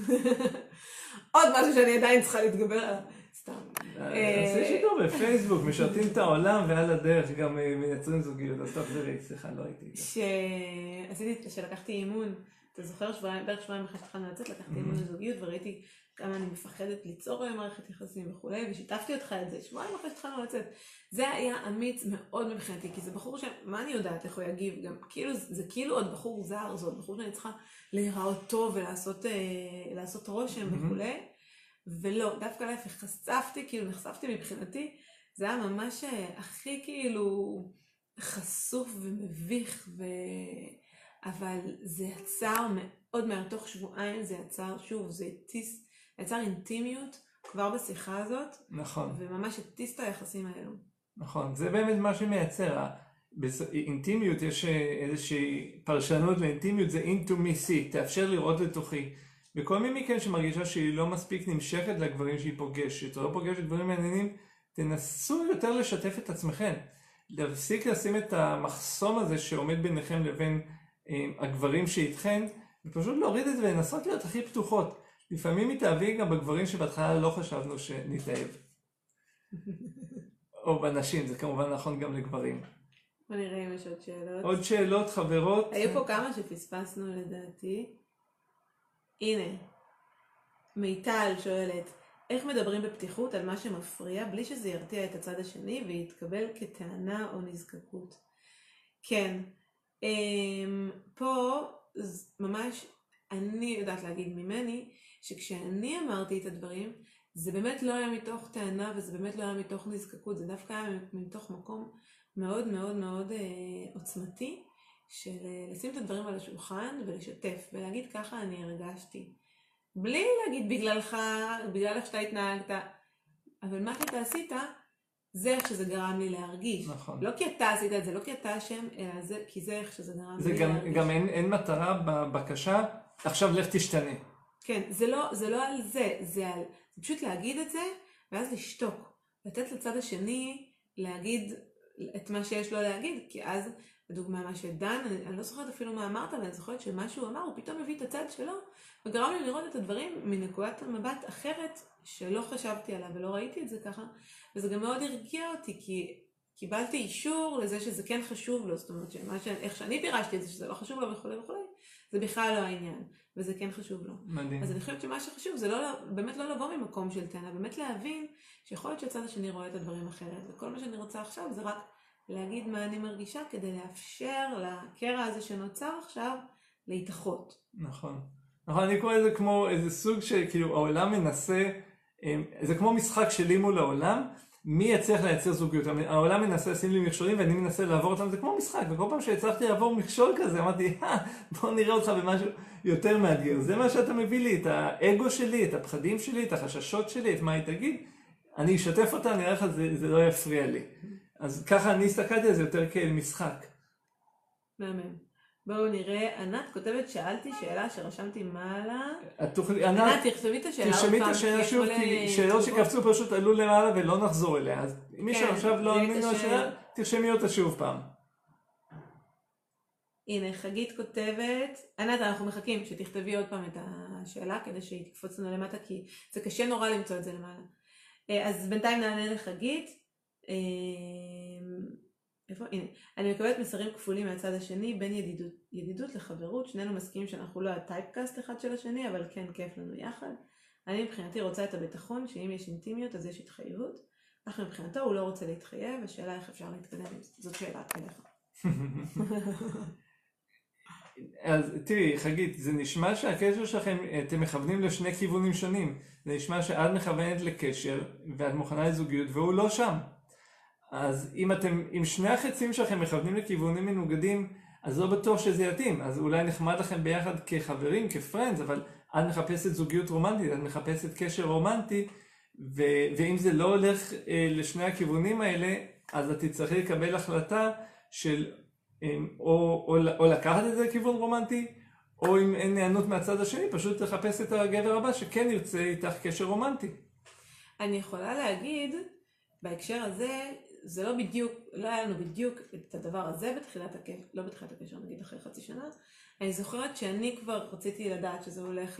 <laughs> עוד משהו שאני עדיין צריכה להתגבר עליו. סתם. עשי שידור בפייסבוק, <laughs> משרתים את העולם ועל הדרך גם אה, מייצרים זוגיות. אז תחזרי, סליחה, לא הייתי. שעשיתי, שלקחתי אימון, אתה זוכר שבועיים, בערך שבועיים אחרי שהתחלנו לצאת, לקחתי אימון לזוגיות וראיתי כמה אני מפחדת ליצור מערכת יחסים וכולי, ושיתפתי אותך את זה שבועיים אחרי שהתחלנו לצאת. זה היה אמיץ מאוד מבחינתי, כי זה בחור ש... מה אני יודעת איך הוא יגיב? גם כאילו, זה כאילו עוד בחור זר, זה עוד בחור שאני צריכה להיראות טוב ולעשות אה, לעשות רושם מהמם. וכולי. ולא, דווקא להפך, חשפתי, כאילו נחשפתי מבחינתי, זה היה ממש אה, הכי כאילו חשוף ומביך, ו... אבל זה יצר מאוד מהר, תוך שבועיים זה יצר, שוב, זה הטיס, יצר אינטימיות כבר בשיחה הזאת, נכון. וממש הטיס את היחסים האלו. נכון, זה באמת מה שמייצר. ה- בס- אינטימיות, יש אה, איזושהי פרשנות לאינטימיות, זה intimacy, תאפשר לראות לתוכי. וכל מי מכן שמרגישה שהיא לא מספיק נמשכת לגברים שהיא פוגשת, או לא פוגשת דברים מעניינים, תנסו יותר לשתף את עצמכם. להפסיק לשים את המחסום הזה שעומד ביניכם לבין אה, הגברים שאיתכן, ופשוט להוריד את זה ולנסות להיות הכי פתוחות. לפעמים מתאהבים גם בגברים שבהתחלה לא חשבנו שנתאהב. או בנשים, זה כמובן נכון גם לגברים. בוא נראה אם יש עוד שאלות. עוד שאלות, חברות? היו פה כמה שפספסנו לדעתי. הנה, מיטל שואלת, איך מדברים בפתיחות על מה שמפריע בלי שזה ירתיע את הצד השני ויתקבל כטענה או נזקקות? כן, אמ, פה ממש אני יודעת להגיד ממני שכשאני אמרתי את הדברים זה באמת לא היה מתוך טענה וזה באמת לא היה מתוך נזקקות, זה דווקא היה מתוך מקום מאוד מאוד מאוד אה, עוצמתי של אה, לשים את הדברים על השולחן ולשתף ולהגיד ככה אני הרגשתי. בלי להגיד בגללך, בגלל איך שאתה התנהגת, אבל מה שאתה עשית זה איך שזה גרם לי להרגיש. נכון. לא כי אתה עשית את זה, לא כי אתה אשם, אלא זה, כי זה איך שזה גרם זה לי גם, להרגיש. גם אין, אין מטרה בבקשה, עכשיו לך תשתנה. כן, זה לא, זה לא על זה, זה על, זה פשוט להגיד את זה, ואז לשתוק. לתת לצד השני להגיד את מה שיש לו להגיד, כי אז, לדוגמה, מה שדן, אני, אני לא זוכרת אפילו מה אמרת, אבל אני זוכרת שמה שהוא אמר, הוא פתאום הביא את הצד שלו, וגרם לי לראות את הדברים מנקודת מבט אחרת, שלא חשבתי עליה ולא ראיתי את זה ככה, וזה גם מאוד הרגיע אותי, כי קיבלתי אישור לזה שזה כן חשוב לו, זאת אומרת, שמה ש... איך שאני פירשתי את זה, שזה לא חשוב לו וכולי וכולי, זה בכלל לא העניין, וזה כן חשוב לו. מדהים. אז אני חושבת שמה שחשוב זה לא, באמת לא לבוא ממקום של טענה, באמת להבין שיכול להיות שהצד השני רואה את הדברים אחרת, וכל מה שאני רוצה עכשיו זה רק להגיד מה אני מרגישה כדי לאפשר לקרע הזה שנוצר עכשיו להתאחות. נכון. נכון, אני קורא לזה כמו איזה סוג שכאילו העולם מנסה, אה, זה כמו משחק שלי מול העולם, מי יצליח לייצר זוגיות. העולם מנסה לשים לי מכשולים ואני מנסה לעבור אותם, זה כמו משחק, וכל פעם שהצלחתי לעבור מכשול כזה, אמרתי, "אה, בוא נראה אותך במשהו יותר מאתגר. זה מה שאתה מביא לי, את האגו שלי, את הפחדים שלי, את החששות שלי, את מה היא תגיד. אני אשתף אותה, נראה לך, זה, זה לא יפריע לי. אז ככה אני הסתכלתי על זה יותר כאל משחק. מהמם. בואו נראה, ענת כותבת, שאלתי שאלה שרשמתי מעלה. את תוכלי, ענת, ענת, תכתבי את השאלה עוד פעם. תרשמי את השאלה שוב, כי שאלות. שקפצו פשוט עלו למעלה ולא נחזור אליה. אז מישהו כן, עכשיו לא על קשה. השאלה, תרשמי אותה שוב פעם. הנה, חגית כותבת, ענת, אנחנו מחכים שתכתבי עוד פעם את השאלה כדי שהיא תקפוץ לנו למטה, כי זה קשה נורא למצוא את זה למעלה. אה, אז בינתיים נענה לחגית. אה, איפה? הנה. אני מקבלת מסרים כפולים מהצד השני, בין ידידות, ידידות לחברות, שנינו מסכימים שאנחנו לא הטייפקאסט אחד של השני, אבל כן כיף לנו יחד. אני מבחינתי רוצה את הביטחון, שאם יש אינטימיות אז יש התחייבות, אך מבחינתו הוא לא רוצה להתחייב, השאלה איך אפשר להתקדם עם זה. זאת שאלה אליך. <laughs> אז תראי, חגית, זה נשמע שהקשר שלכם, אתם מכוונים לשני כיוונים שונים. זה נשמע שאת מכוונת לקשר, ואת מוכנה לזוגיות, והוא לא שם. אז אם אתם, אם שני החצים שלכם מכוונים לכיוונים מנוגדים, אז לא בטוח שזה יתאים. אז אולי נחמד לכם ביחד כחברים, כפרנדס, אבל את מחפשת זוגיות רומנטית, את מחפשת קשר רומנטי, ו- ואם זה לא הולך אה, לשני הכיוונים האלה, אז את תצטרכי לקבל החלטה של אה, או, או, או לקחת את זה לכיוון רומנטי, או אם אין נענות מהצד השני, פשוט לחפש את הגבר הבא שכן ירצה איתך קשר רומנטי. אני יכולה להגיד, בהקשר הזה, זה לא בדיוק, לא היה לנו בדיוק את הדבר הזה בתחילת הקשר, לא בתחילת הקשר, נגיד אחרי חצי שנה. אני זוכרת שאני כבר רציתי לדעת שזה הולך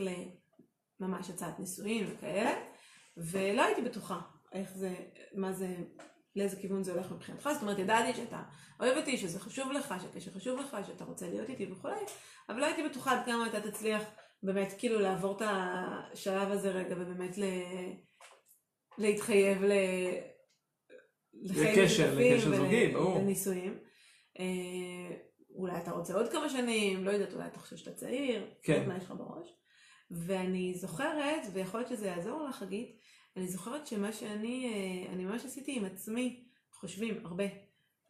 לממש הצעת נישואין וכאלה, ולא הייתי בטוחה איך זה, מה זה, לאיזה כיוון זה הולך מבחינתך. זאת אומרת, ידעתי שאתה אוהב אותי, שזה חשוב לך, שקשר חשוב לך, שאתה רוצה להיות איתי וכולי, אבל לא הייתי בטוחה עד כמה אתה תצליח באמת כאילו לעבור את השלב הזה רגע ובאמת ל... להתחייב ל... לקשר, לקשר זוגי, ברור. לנישואים. אה, אולי אתה רוצה עוד כמה שנים, לא יודעת, אולי אתה חושב שאתה צעיר, כן. מה יש לך בראש. ואני זוכרת, ויכול להיות שזה יעזור לך, חגית, אני זוכרת שמה שאני, אה, אני ממש עשיתי עם עצמי, חושבים הרבה.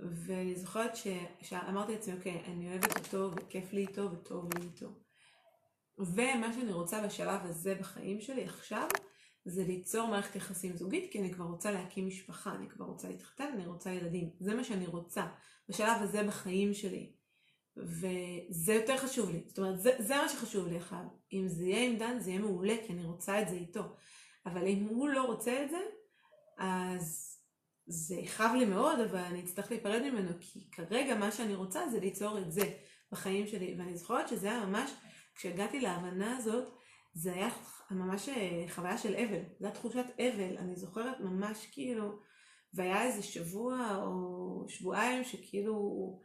ואני זוכרת ש, שאמרתי לעצמי, אוקיי, אני אוהבת אותו, וכיף לי איתו, וטוב לי איתו. ומה שאני רוצה בשלב הזה בחיים שלי עכשיו, זה ליצור מערכת יחסים זוגית, כי אני כבר רוצה להקים משפחה, אני כבר רוצה להתחתן, אני רוצה ילדים. זה מה שאני רוצה, בשלב הזה בחיים שלי. וזה יותר חשוב לי. זאת אומרת, זה, זה מה שחשוב לי עכשיו. אם זה יהיה עם דן, זה יהיה מעולה, כי אני רוצה את זה איתו. אבל אם הוא לא רוצה את זה, אז זה יכאב לי מאוד, אבל אני אצטרך להיפרד ממנו, כי כרגע מה שאני רוצה זה ליצור את זה בחיים שלי. ואני זוכרת שזה היה ממש, כשהגעתי להבנה הזאת, זה היה ממש אה, חוויה של אבל. זו הייתה תחושת אבל. אני זוכרת ממש כאילו, והיה איזה שבוע או שבועיים שכאילו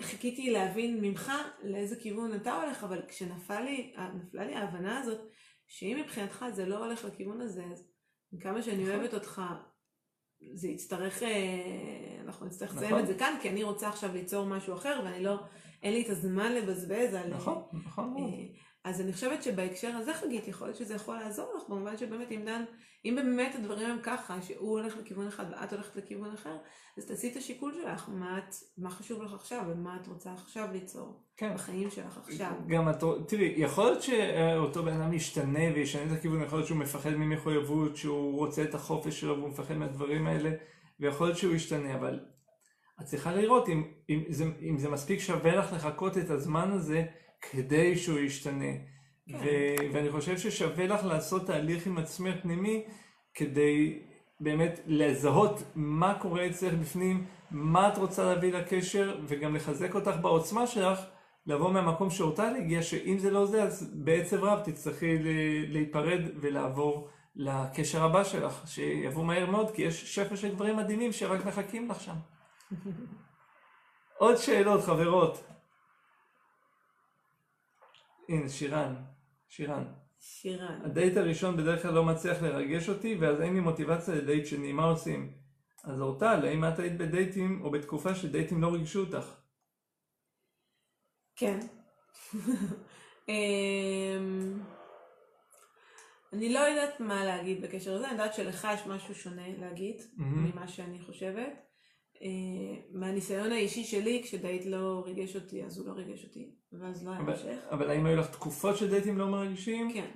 חיכיתי להבין ממך לאיזה כיוון אתה הולך, אבל כשנפלה לי, לי ההבנה הזאת, שאם מבחינתך זה לא הולך לכיוון הזה, אז כמה שאני נכון. אוהבת אותך, זה יצטרך, אה, אנחנו נצטרך לסיים נכון. את זה כאן, כי אני רוצה עכשיו ליצור משהו אחר, ואני לא, אין לי את הזמן לבזבז על... נכון, נכון מאוד. אז אני חושבת שבהקשר הזה חגית, יכול להיות שזה יכול לעזור לך, במובן שבאמת אם דן, אם באמת הדברים הם ככה, שהוא הולך לכיוון אחד ואת הולכת לכיוון אחר, אז תעשי את השיקול שלך, מה, את, מה חשוב לך עכשיו ומה את רוצה עכשיו ליצור כן. בחיים שלך עכשיו. גם את, תראי, יכול להיות שאותו בן אדם ישתנה וישנה את הכיוון, יכול להיות שהוא מפחד ממחויבות, שהוא רוצה את החופש שלו והוא מפחד מהדברים האלה, ויכול להיות שהוא ישתנה, אבל את צריכה לראות אם, אם, זה, אם זה מספיק שווה לך לחכות את הזמן הזה כדי שהוא ישתנה. כן. ו- ואני חושב ששווה לך לעשות תהליך עם עצמך פנימי כדי באמת לזהות מה קורה אצלך בפנים, מה את רוצה להביא לקשר, וגם לחזק אותך בעוצמה שלך, לבוא מהמקום שאותה להגיע, שאם זה לא זה, אז בעצב רב תצטרכי להיפרד ולעבור לקשר הבא שלך, שיבוא מהר מאוד, כי יש שפע של דברים מדהימים שרק מחכים לך שם. <laughs> עוד שאלות, חברות. הנה, שירן. שירן. שירן. הדייט הראשון בדרך כלל לא מצליח לרגש אותי, ואז אין לי מוטיבציה לדייט שני, מה עושים? אז אורטל, האם את היית בדייטים, או בתקופה שדייטים לא ריגשו אותך? כן. <laughs> אמ, אני לא יודעת מה להגיד בקשר לזה, אני יודעת שלך יש משהו שונה להגיד ממה שאני חושבת. אה, מהניסיון האישי שלי, כשדייט לא ריגש אותי, אז הוא לא ריגש אותי, ואז לא היה המשך. אבל האם היו לך תקופות שדייטים לא מרגישים? כן.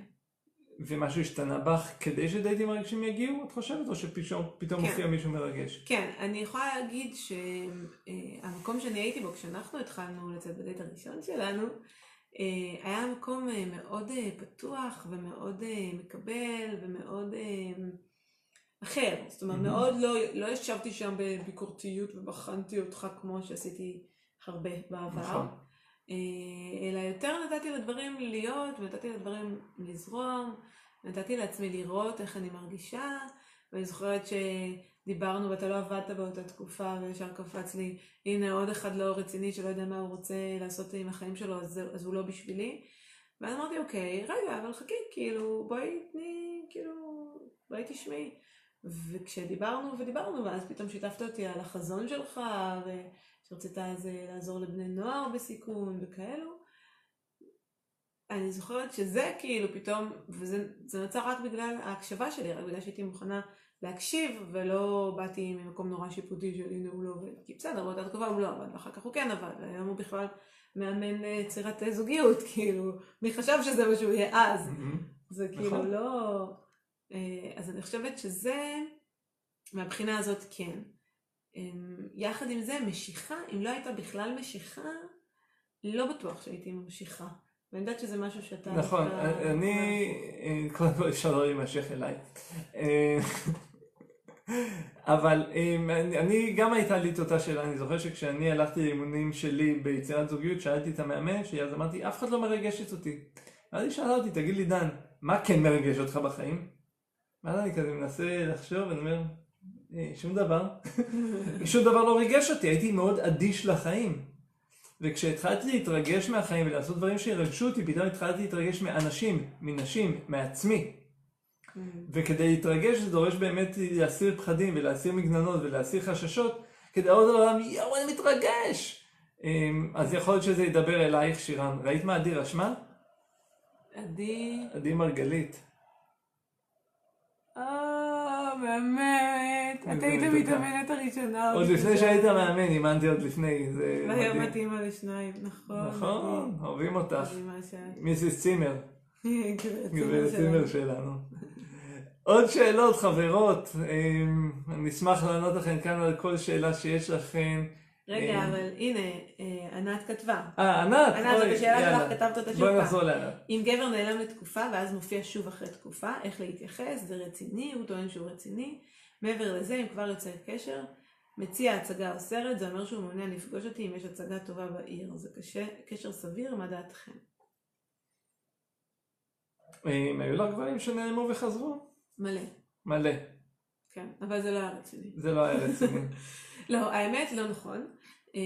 ומשהו השתנה בך כדי שדייטים מרגישים יגיעו, את חושבת? או שפתאום כן. מופיע מישהו מרגש? כן, אני יכולה להגיד שהמקום שאני הייתי בו כשאנחנו התחלנו לצאת בדייט הראשון שלנו, אה, היה מקום אה, מאוד פתוח ומאוד מקבל ומאוד... אחר. זאת אומרת, mm-hmm. מאוד לא, לא ישבתי שם בביקורתיות ובחנתי אותך כמו שעשיתי הרבה בעבר. נכון. אה, אלא יותר נתתי לדברים להיות, ונתתי לדברים לזרום, נתתי לעצמי לראות איך אני מרגישה, ואני זוכרת שדיברנו ואתה לא עבדת באותה תקופה, וישר קפץ לי, הנה עוד אחד לא רציני שלא יודע מה הוא רוצה לעשות עם החיים שלו, אז, אז הוא לא בשבילי. ואז אמרתי, אוקיי, רגע, אבל חכי, כאילו, בואי תני, כאילו, בואי תשמעי. וכשדיברנו ודיברנו, ואז פתאום שיתפת אותי על החזון שלך, ושרצית אז אה, לעזור לבני נוער בסיכון וכאלו, אני זוכרת שזה כאילו פתאום, וזה נוצר רק בגלל ההקשבה שלי, רק בגלל שהייתי מוכנה להקשיב, ולא באתי ממקום נורא שיפוטי של הנה הוא לא עובד. כי בסדר, באותה תקופה הוא לא עבד, ואחר כך הוא כן עבד, והיום הוא בכלל מאמן אה, יצירת זוגיות, <laughs> כאילו, מי חשב שזה מה שהוא יהיה אז? זה כאילו נכון. לא... אה, אז אני חושבת שזה, מהבחינה הזאת כן. אמ, יחד עם זה, משיכה, אם לא הייתה בכלל משיכה, לא בטוח שהייתי ממשיכה. ואני יודעת שזה משהו שאתה... נכון, דווקא- אני, אה, כל אפשר לא להימשך אליי. אה, אבל אה, אני אני- גם הייתה לי את אותה שאלה, אני זוכר שכשאני הלכתי לאימונים שלי ביצירת זוגיות, שאלתי את המאמן שלי, אז אמרתי, אף אחד לא מרגשת אותי. ואז היא שאלה אותי, תגיד לי דן, מה כן מרגש אותך בחיים? ואז אני כזה מנסה לחשוב, ואני אומר, "אה, שום דבר. שום דבר לא ריגש אותי, הייתי מאוד אדיש לחיים. וכשהתחלתי להתרגש מהחיים ולעשות דברים שירגשו אותי, פתאום התחלתי להתרגש מאנשים, מנשים, מעצמי. אמ, וכדי להתרגש זה דורש באמת להסיר פחדים ולהסיר מגננות ולהסיר חששות, כדי עוד העולם, יואו, אני מתרגש! אמ, אז יכול להיות שזה ידבר אלייך, שירן. ראית מה עדי רשמה? עדי... עדי מרגלית. אה, באמת. את היית. המתאמנת הראשונה. עוד לפני שהיית מאמן, אימנתי עוד לפני, זה והיום מדהים. את אימא לשניים, נכון. נכון, אוהבים אותך. מיסיס צימר. גברת צימר שלנו. עוד שאלות, חברות. אמ, אני אשמח לענות לכם כאן על כל שאלה שיש לכם. רגע, אה. אבל הנה, אה, ענת כתבה. אה, ענת, ענת, זאת השאלה. שלך, כתבת אותה שוב בואי פעם. נחזור לענת. אם גבר נעלם לתקופה ואז מופיע שוב אחרי תקופה, איך להתייחס, זה רציני, הוא טוען שהוא רציני. מעבר לזה, אם כבר יוצר קשר, מציע הצגה או סרט, זה אומר שהוא מעוניין לפגוש אותי אם יש הצגה טובה בעיר. זה קשה, קשר סביר, מה דעתכם? אמ, היו לך גברים שנעלמו וחזרו? מלא, מלא. כן, אבל זה לא היה רציני. זה לא היה רציני. <laughs> לא, האמת לא נכון. אה,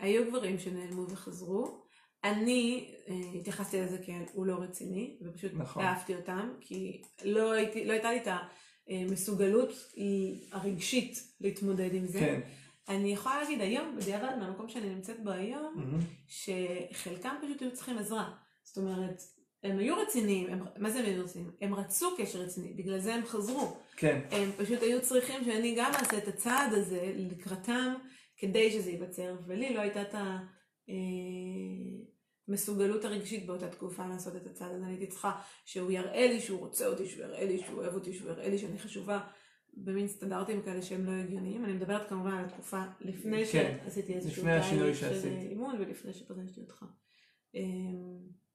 היו גברים שנעלמו וחזרו. אני אה, התייחסתי לזה כהוא לא רציני, ופשוט נכון. אהבתי אותם, כי לא, הייתי, לא הייתה לי את המסוגלות הרגשית להתמודד עם זה. כן. אני יכולה להגיד היום, בדיעבד, מהמקום שאני נמצאת בו היום, מהמם. שחלקם פשוט היו צריכים עזרה. זאת אומרת, הם היו רציניים, הם, מה זה הם היו רציניים? הם רצו קשר רציני, בגלל זה הם חזרו. כן. הם פשוט היו צריכים שאני גם אעשה את הצעד הזה לקראתם, כדי שזה ייווצר, ולי לא הייתה את המסוגלות הרגשית באותה תקופה לעשות את הצעד הזה. אני הייתי צריכה שהוא יראה לי שהוא רוצה אותי, שהוא יראה לי שהוא אוהב אותי, שהוא יראה לי שאני חשובה, במין סטנדרטים כאלה שהם לא הגיוניים. אני מדברת כמובן על התקופה לפני כן, שעשיתי איזשהו תהליך של. אימון ולפני שפגשתי אותך.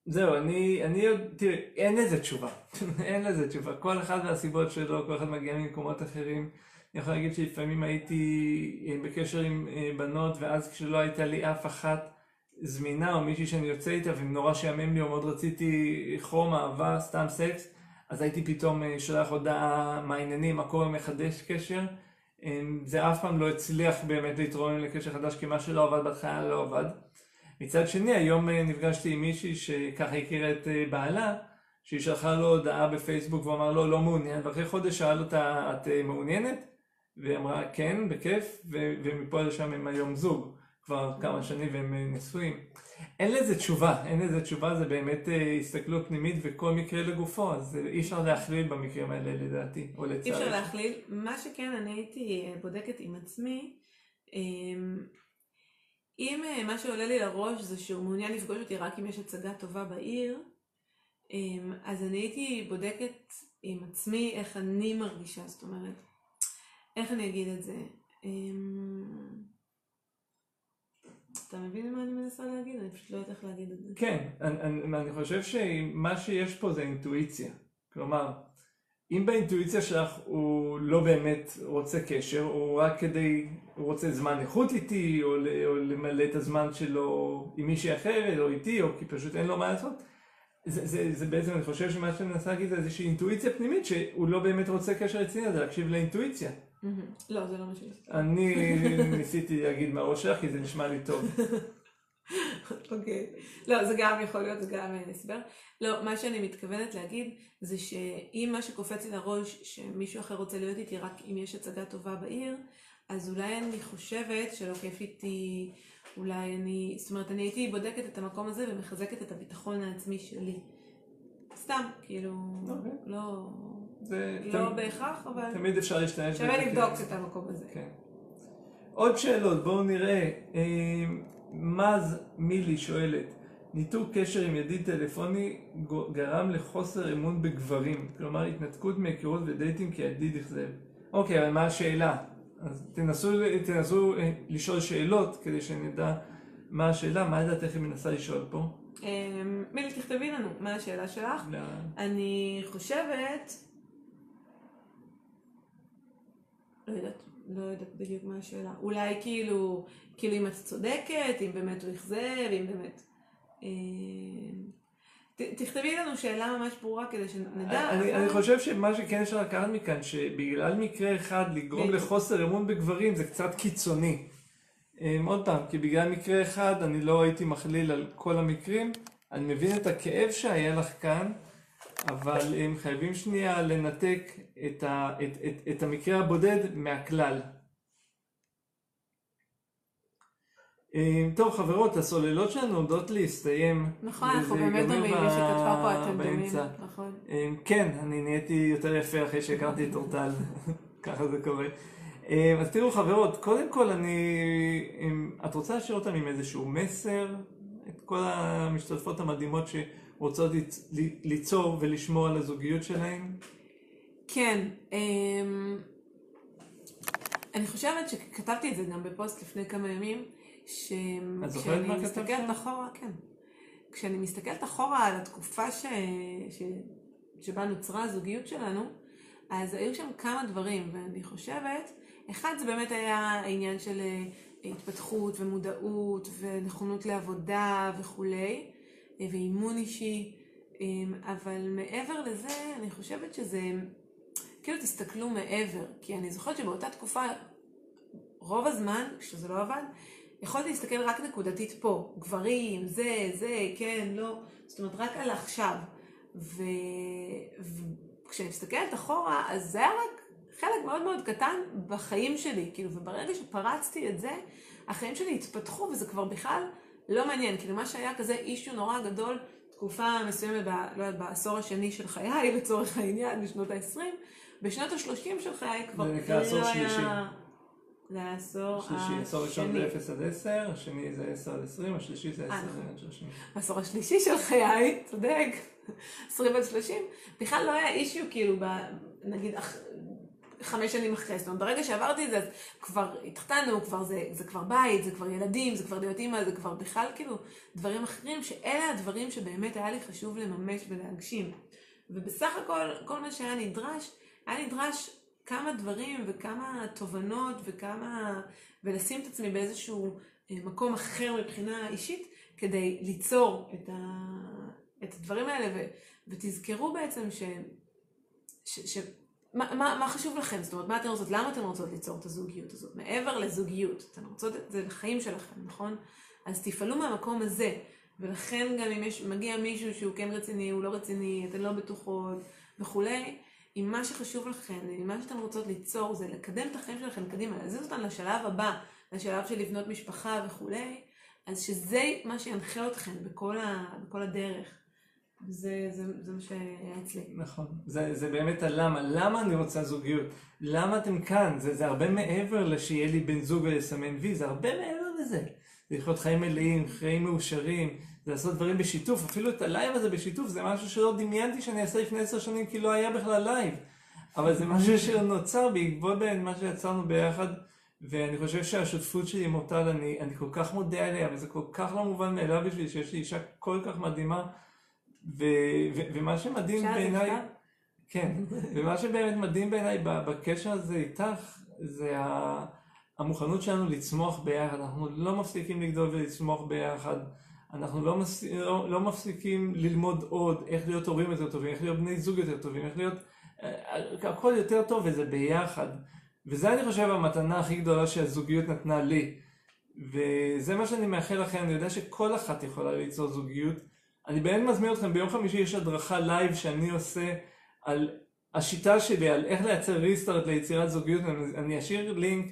אמ, זהו, אני, אני עוד, תראי, אין לזה תשובה. <laughs> אין לזה תשובה. כל אחד והסיבות שלו, כל אחד מגיע ממקומות אחרים. אני יכול להגיד שלפעמים הייתי אה, בקשר עם אה, בנות, ואז כשלא הייתה לי אף אחת זמינה, או מישהי שאני יוצא איתה, ונורא שעמם לי, או מאוד רציתי חום, אהבה, סתם סקס, אז הייתי פתאום אה, שולח הודעה, מה העניינים, מה קורה, מחדש קשר. אה, זה אף פעם לא הצליח באמת להתרומם לקשר חדש, כי מה שלא עבד בהתחלה לא עבד. מצד שני, היום אה, נפגשתי עם מישהי שככה הכירה את אה, בעלה, שהיא שלחה לו הודעה בפייסבוק ואמר לו לא מעוניין, ואחרי חודש שאל אותה, את אה, מעוניינת? והיא אמרה כן, בכיף, ו- ומפה לשם הם היום זוג, כבר כמה שנים והם נשואים. אין לזה תשובה, אין לזה תשובה, זה באמת אה, הסתכלות פנימית וכל מקרה לגופו, אז אי אפשר להכליל במקרים האלה לדעתי, או אי לצערי. אפשר להכליל. מה שכן, אני הייתי בודקת עם עצמי, אמ, אם אה, מה שעולה לי לראש זה שהוא מעוניין לפגוש אותי רק אם יש הצגה טובה בעיר, אמ, אז אני הייתי בודקת עם עצמי איך אני מרגישה, זאת אומרת, איך אני אגיד את זה? אמ, אתה מבין מה אני מנסה להגיד? אני פשוט לא יודעת איך להגיד את זה. כן, אני, אני, אני חושב שמה שיש פה זה אינטואיציה. כלומר, אם באינטואיציה שלך הוא לא באמת רוצה קשר, הוא רק כדי, הוא רוצה זמן איכות איתי, או, או למלא את הזמן שלו עם מישהי אחרת, או איתי, או כי פשוט אין לו מה לעשות, זה, זה, זה בעצם, אני חושב שמה שאני מנסה להגיד זה איזושהי אינטואיציה פנימית, שהוא לא באמת רוצה קשר רציני, זה להקשיב לאינטואיציה. לא, זה לא מה שעשיתי. אני <laughs> ניסיתי להגיד מהראש שלך, כי זה נשמע לי טוב. <laughs> אוקיי. לא, זה גם יכול להיות, זה גם אה, הסבר. לא, מה שאני מתכוונת להגיד זה שאם מה שקופץ לי לראש שמישהו אחר רוצה להיות איתי רק אם יש הצגה טובה בעיר, אז אולי אני חושבת שלא כיף איתי, אולי אני, זאת אומרת, אני הייתי בודקת את המקום הזה ומחזקת את הביטחון העצמי שלי. סתם כאילו, אוקיי. לא, זה לא תמ- בהכרח, אבל תמיד אפשר להשתמש שווה לבדוק את המקום הזה. כן. עוד שאלות, בואו נראה. מז מילי שואלת, ניתוק קשר עם ידיד טלפוני גרם לחוסר אמון בגברים, כלומר התנתקות מהיכרות ודייטים כי הידיד אכזב. אוקיי, אבל מה השאלה? אז תנסו, תנסו אה, לשאול שאלות כדי שנדע מה השאלה, מה לדעתך היא מנסה לשאול פה? אמ, מילי, תכתבי לנו, מה השאלה שלך? לא, אני חושבת... לא יודעת, לא יודעת בדיוק מה השאלה. אולי כאילו, כאילו אם את צודקת, אם באמת הוא אכזב, אם באמת... אמ, ת- תכתבי לנו שאלה ממש ברורה כדי שנדע. אני, אבל- אני חושב שמה שכן אפשר לקחת מכאן, שבגלל מקרה אחד לגרום בדיוק. לחוסר אמון בגברים זה קצת קיצוני. אמ, עוד פעם, כי בגלל מקרה אחד אני לא הייתי מכליל על כל המקרים, אני מבין את הכאב שהיה לך כאן, אבל הם חייבים שנייה לנתק את, ה, את, את, את המקרה הבודד מהכלל. אמ, טוב חברות, הסוללות שלנו עומדות להסתיים. נכון, אנחנו באמת דומים, מי שכתבה פה אתם דומים. נכון. אמ, כן, אני נהייתי יותר יפה אחרי שהכרתי את אורטל, <laughs> ככה זה קורה. אמ, אז תראו חברות, קודם כל אני, את רוצה להשאיר אותם עם איזשהו מסר? את כל המשתתפות המדהימות שרוצות ל- ליצור ולשמור על הזוגיות שלהן? כן, אמ, אני חושבת שכתבתי את זה גם בפוסט לפני כמה ימים, את זוכרת מה כשאני כתבת מסתכלת? אחורה, כן, כשאני מסתכלת אחורה על התקופה ש... ש... שבה נוצרה הזוגיות שלנו, אז היו שם כמה דברים, ואני חושבת, אחד זה באמת היה העניין של אה, התפתחות ומודעות ונכונות לעבודה וכולי, ואימון אישי, אמ, אבל מעבר לזה, אני חושבת שזה, כאילו תסתכלו מעבר, כי אני זוכרת שבאותה תקופה, רוב הזמן, כשזה לא עבד, יכולתי להסתכל רק נקודתית פה, גברים, זה, זה, כן, לא, זאת אומרת, רק על עכשיו. ו... וכשאני מסתכלת אחורה, אז זה היה רק חלק מאוד מאוד קטן בחיים שלי, כאילו, וברגע שפרצתי את זה, החיים שלי התפתחו, וזה כבר בכלל לא מעניין, כאילו, מה שהיה כזה אישיו נורא גדול, תקופה מסוימת, ב, לא יודעת, בעשור השני של חיי, <laughs> לצורך העניין, בשנות ה-20, בשנות ה-30 של חיי כבר זה נקרא עשור שלישי. היה... זה העשור השלישי, העשור הראשון השני. זה 0 עד 10, השני זה 10 עד 20, השלישי זה 10 אה, עד נכון. 30. בעשור השלישי של חיי, צודק, <laughs> 20 עד 30, בכלל לא היה אישיו כאילו, ב, נגיד, חמש שנים אחרי, זאת אומרת, ברגע שעברתי את זה, אז כבר התחתנו, כבר זה, זה כבר בית, זה כבר ילדים, זה כבר להיות אימא, זה כבר בכלל כאילו דברים אחרים, שאלה הדברים שבאמת היה לי חשוב לממש ולהגשים. ובסך הכל, כל מה שהיה נדרש, היה נדרש כמה דברים וכמה תובנות וכמה, ולשים את עצמי באיזשהו אה, מקום אחר מבחינה אישית, כדי ליצור את, ה, את הדברים האלה, ו, ותזכרו בעצם ש... ש, ש מה, מה, מה חשוב לכם? זאת אומרת, מה אתן רוצות? למה אתן רוצות ליצור את הזוגיות הזאת? מעבר לזוגיות, אתן רוצות את זה לחיים שלכם, נכון? אז תפעלו מהמקום הזה. ולכן גם אם יש, מגיע מישהו שהוא כן רציני, הוא לא רציני, אתן לא בטוחות וכולי, אם מה שחשוב לכם, אם מה שאתן רוצות ליצור זה לקדם את החיים שלכם קדימה, להזיז אותן לשלב הבא, לשלב של לבנות משפחה וכולי, אז שזה מה שינחה אתכם בכל, ה, בכל הדרך. זה, זה, זה מה שהיה אצלי. נכון, זה, זה באמת הלמה, למה אני רוצה זוגיות, למה אתם כאן, זה, זה הרבה מעבר לשיהיה לי בן זוג ולסמן וי, זה הרבה מעבר לזה. זה לחיות חיים מלאים, חיים מאושרים, זה לעשות דברים בשיתוף, אפילו את הלייב הזה בשיתוף, זה משהו שלא דמיינתי שאני אעשה לפני עשר שנים כי לא היה בכלל לייב. אבל זה משהו שנוצר בעקבות בין מה שיצרנו ביחד, ואני חושב שהשותפות שלי עם אורטל, אני, אני כל כך מודה עליה, וזה כל כך לא מובן מאליו בשבילי שיש לי אישה כל כך מדהימה, ומה שמדהים בעיניי... כן, ומה שבאמת מדהים בעיניי בקשר הזה איתך, זה המוכנות שלנו לצמוח ביחד. אנחנו לא מפסיקים לגדול ולצמוח ביחד. אנחנו לא, מס... לא, לא מפסיקים ללמוד עוד איך להיות הורים יותר טובים, איך להיות בני זוג יותר טובים, איך להיות... אה, הכל יותר טוב וזה ביחד. וזה אני חושב המתנה הכי גדולה שהזוגיות נתנה לי. וזה מה שאני מאחל לכם, אני יודע שכל אחת יכולה ליצור זוגיות. אני באמת מזמין אתכם, ביום חמישי יש הדרכה לייב שאני עושה על השיטה שלי, על איך לייצר restart ליצירת זוגיות, אני, אני אשאיר לינק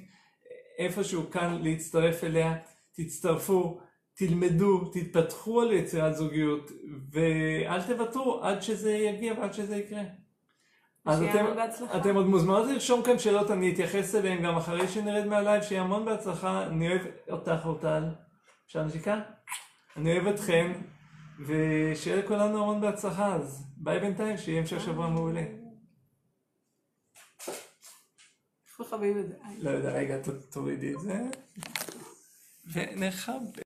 איפשהו כאן להצטרף אליה, תצטרפו, תלמדו, תתפתחו על יצירת זוגיות, ואל תוותרו עד שזה יגיע ועד שזה יקרה. אז אתם. אתם עוד מוזמנות לרשום כאן שאלות, אני אתייחס אליהן גם אחרי שנרד מהלייב, שיהיה המון בהצלחה, אני אוהב אותך אורטל, אפשר נשיקה? אני אוהב אתכם, ושיהיה לכולנו המון בהצלחה, אז ביי בינתיים, שיהיה המשך שבוע מעולה. לא יודע, רגע, תורידי את זה. ונכבה.